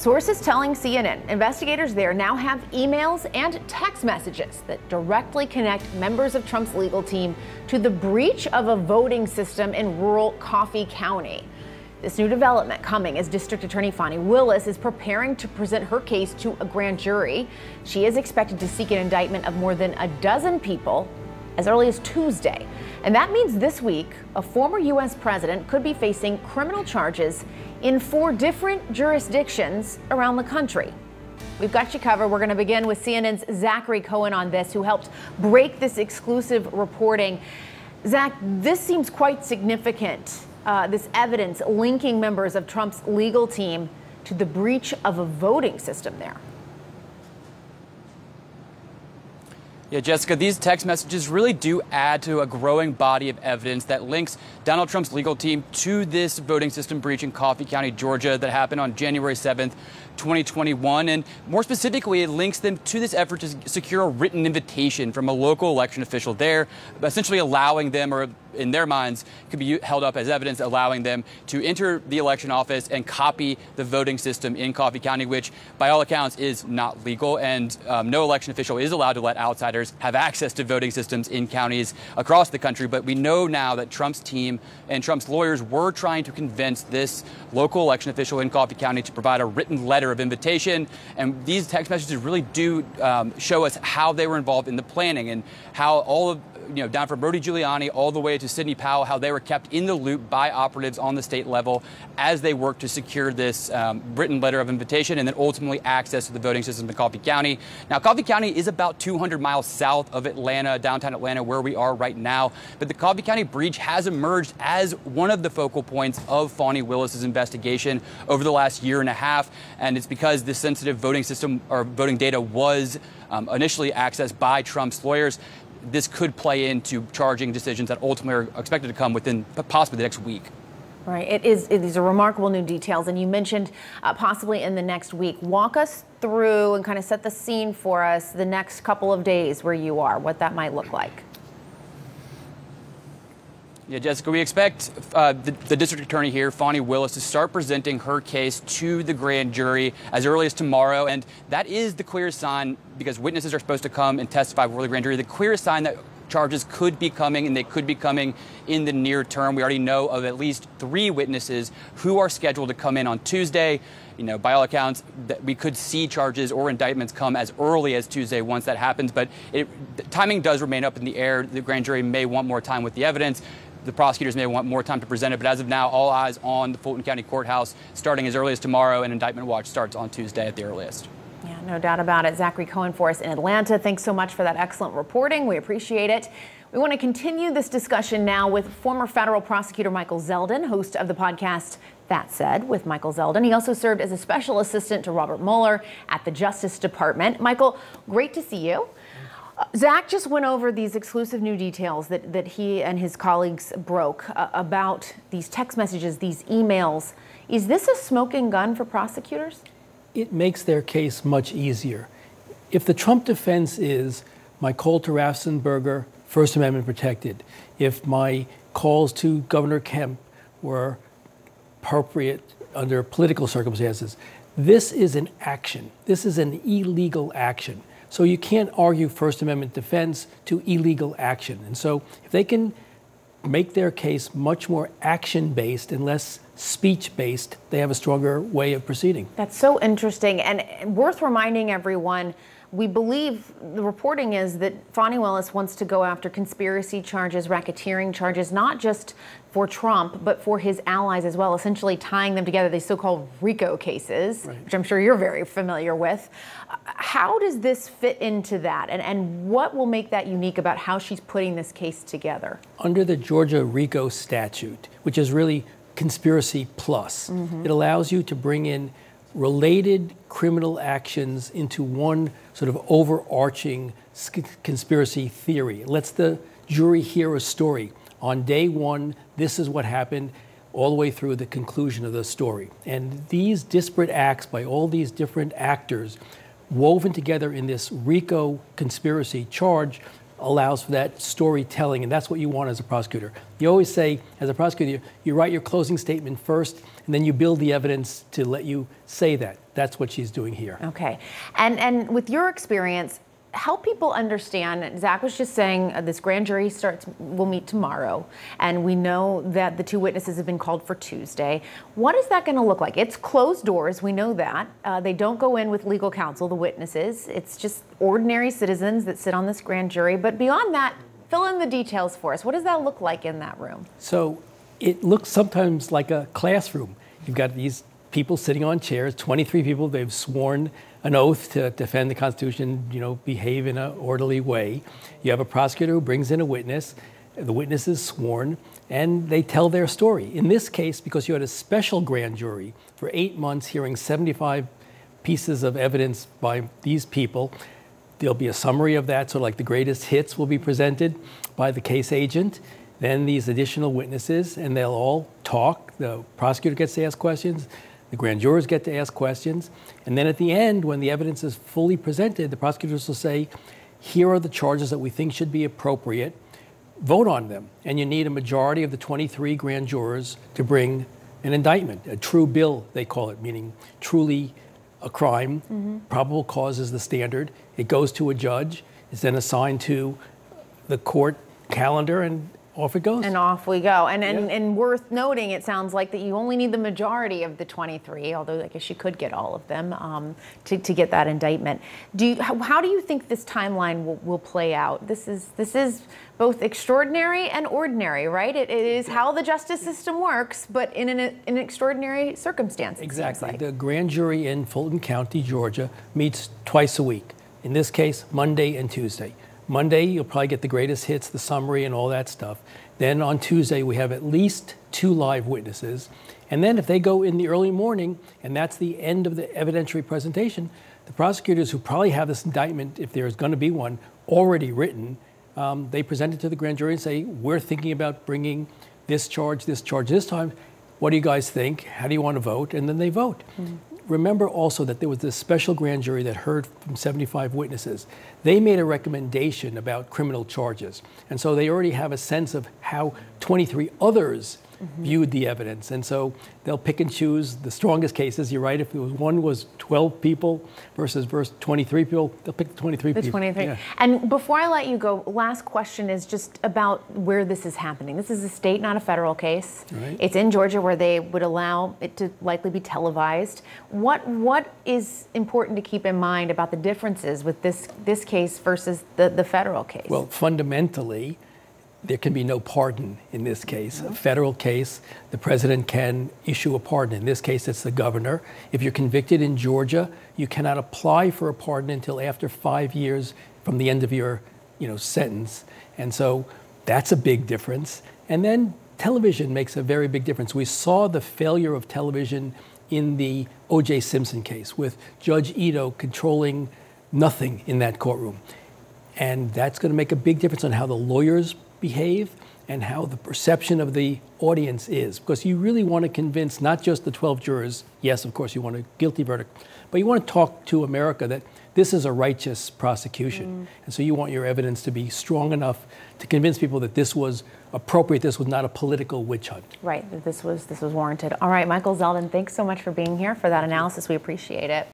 Sources telling CNN investigators there now have emails and text messages that directly connect members of Trump's legal team to the breach of a voting system in rural Coffee County. This new development coming as District Attorney Fani Willis is preparing to present her case to a grand jury. She is expected to seek an indictment of more than a dozen people as early as Tuesday. And that means this week, a former U.S. president could be facing criminal charges in four different jurisdictions around the country. We've got you covered. We're going to begin with CNN's Zachary Cohen on this, who helped break this exclusive reporting. Zach, this seems quite significant uh, this evidence linking members of Trump's legal team to the breach of a voting system there. Yeah, Jessica, these text messages really do add to a growing body of evidence that links Donald Trump's legal team to this voting system breach in Coffee County, Georgia, that happened on January 7th, 2021. And more specifically, it links them to this effort to secure a written invitation from a local election official there, essentially allowing them or in their minds could be held up as evidence allowing them to enter the election office and copy the voting system in Coffee County, which by all accounts is not legal. And um, no election official is allowed to let outsiders have access to voting systems in counties across the country. But we know now that Trump's team and Trump's lawyers were trying to convince this local election official in Coffee County to provide a written letter of invitation. And these text messages really do um, show us how they were involved in the planning and how all of you know, down from Rudy Giuliani all the way to Sidney Powell, how they were kept in the loop by operatives on the state level as they worked to secure this um, written letter of invitation and then ultimately access to the voting system in Coffee County. Now, Coffee County is about 200 miles south of Atlanta, downtown Atlanta, where we are right now. But the Coffee County breach has emerged as one of the focal points of Fani Willis's investigation over the last year and a half. And it's because this sensitive voting system or voting data was um, initially accessed by Trump's lawyers this could play into charging decisions that ultimately are expected to come within possibly the next week. Right. It is. These are remarkable new details, and you mentioned uh, possibly in the next week. Walk us through and kind of set the scene for us the next couple of days where you are, what that might look like. Yeah, Jessica, we expect uh, the, the, district attorney here, Fani Willis, to start presenting her case to the grand jury as early as tomorrow. And that is the clearest sign, because witnesses are supposed to come and testify before the grand jury, the clearest sign that charges could be coming and they could be coming in the near term. We already know of at least three witnesses who are scheduled to come in on Tuesday. You know, by all accounts, that we could see charges or indictments come as early as Tuesday once that happens. But it, timing does remain up in the air. The grand jury may want more time with the evidence the prosecutors may want more time to present it, but as of now, all eyes on the Fulton County Courthouse starting as early as tomorrow, and indictment watch starts on Tuesday at the earliest. Yeah, no doubt about it. Zachary Cohen for us in Atlanta. Thanks so much for that excellent reporting. We appreciate it. We want to continue this discussion now with former federal prosecutor Michael Zeldin, host of the podcast That Said with Michael Zeldin. He also served as a special assistant to Robert Mueller at the Justice Department. Michael, great to see you. Zach just went over these exclusive new details that, that he and his colleagues broke uh, about these text messages, these emails. Is this a smoking gun for prosecutors? It makes their case much easier. If the Trump defense is my call to Raffensperger, First Amendment protected, if my calls to Governor Kemp were appropriate under political circumstances, this is an action. This is an illegal action. So you can't argue First Amendment defense to illegal action. And so if they can make their case much more action based and less speech based, they have a stronger way of proceeding. That's so interesting and worth reminding everyone we believe the reporting is that Fani Willis wants to go after conspiracy charges, racketeering charges, not just for Trump, but for his allies as well, essentially tying them together, these so called RICO cases, right. which I'm sure you're very familiar with. How does this fit into that? And, and what will make that unique about how she's putting this case together? Under the Georgia RICO statute, which is really conspiracy plus, mm-hmm. it allows you to bring in related criminal actions into one sort of overarching conspiracy theory. It lets the jury hear a story. On day one, this is what happened, all the way through the conclusion of the story. And these disparate acts by all these different actors, woven together in this RICO conspiracy charge, allows for that storytelling, and that's what you want as a prosecutor. You always say, as a prosecutor, you, write your closing statement first, and then you build the evidence to let you say that. That's what she's doing here. Okay. And, and with your experience, help people understand. Zach was just saying uh, this grand jury starts will meet tomorrow, and we know that the two witnesses have been called for Tuesday. What is that going to look like? It's closed doors. We know that uh, they don't go in with legal counsel. The witnesses. It's just ordinary citizens that sit on this grand jury. But beyond that, fill in the details for us. What does that look like in that room? So it looks sometimes like a classroom. You've got these people sitting on chairs, 23 people. They've sworn an oath to defend the Constitution, you know, behave in an orderly way. You have a prosecutor who brings in a witness. The witness is sworn, and they tell their story. In this case, because you had a special grand jury for eight months hearing 75 pieces of evidence by these people, there'll be a summary of that. So, like the greatest hits will be presented by the case agent. Then these additional witnesses, and they'll all talk. The prosecutor gets to ask questions. The grand jurors get to ask questions. And then at the end, when the evidence is fully presented, the prosecutors will say, here are the charges that we think should be appropriate. Vote on them. And you need a majority of the 23 grand jurors to bring an indictment, a true bill, they call it, meaning truly a crime. Mm-hmm. Probable cause is the standard. It goes to a judge, is then assigned to the court calendar, and off it goes. And off we go. And, and, yeah. and worth noting, it sounds like that you only need the majority of the 23, although I guess you could get all of them um, to, to get that indictment. Do you, how, how, do you think this timeline will, will play out? This is, this is both extraordinary and ordinary, right? it, it is how the justice system works, but in an, an extraordinary circumstance. Exactly. Like. The grand jury in Fulton County, Georgia, meets twice a week. In this case, Monday and Tuesday. Monday, you'll probably get the greatest hits, the summary, and all that stuff. Then on Tuesday, we have at least two live witnesses. And then if they go in the early morning, and that's the end of the evidentiary presentation, the prosecutors who probably have this indictment, if there's going to be one, already written, um, they present it to the grand jury and say, We're thinking about bringing this charge, this charge this time. What do you guys think? How do you want to vote? And then they vote. Mm-hmm remember also that there was this special grand jury that heard from 75 witnesses. They made a recommendation about criminal charges. And so they already have a sense of how 23 others mm-hmm. viewed the evidence. And so they'll pick and choose the strongest cases. You're right. If it was one was 12 people versus versus 23 people, they'll pick the 23 the people. 23. Yeah. And before I let you go, last question is just about where this is happening. This is a state, not a federal case. Right. It's in Georgia where they would allow it to likely be televised. What what is important to keep in mind about the differences with this this case versus the, the federal case? Well, fundamentally, there can be no pardon in this case. A federal case, the president can issue a pardon. In this case, it's the governor. If you're convicted in Georgia, you cannot apply for a pardon until after five years from the end of your you know, sentence. And so that's a big difference. And then television makes a very big difference. We saw the failure of television in the O.J. Simpson case with Judge Ito controlling nothing in that courtroom. And that's going to make a big difference on how the lawyers behave and how the perception of the audience is. Because you really want to convince not just the 12 jurors, yes, of course, you want a guilty verdict, but you want to talk to America that this is a righteous prosecution. Mm. And so you want your evidence to be strong enough to convince people that this was appropriate, this was not a political witch hunt. Right, that this was, this was warranted. All right, Michael Zeldin, thanks so much for being here for that analysis. We appreciate it.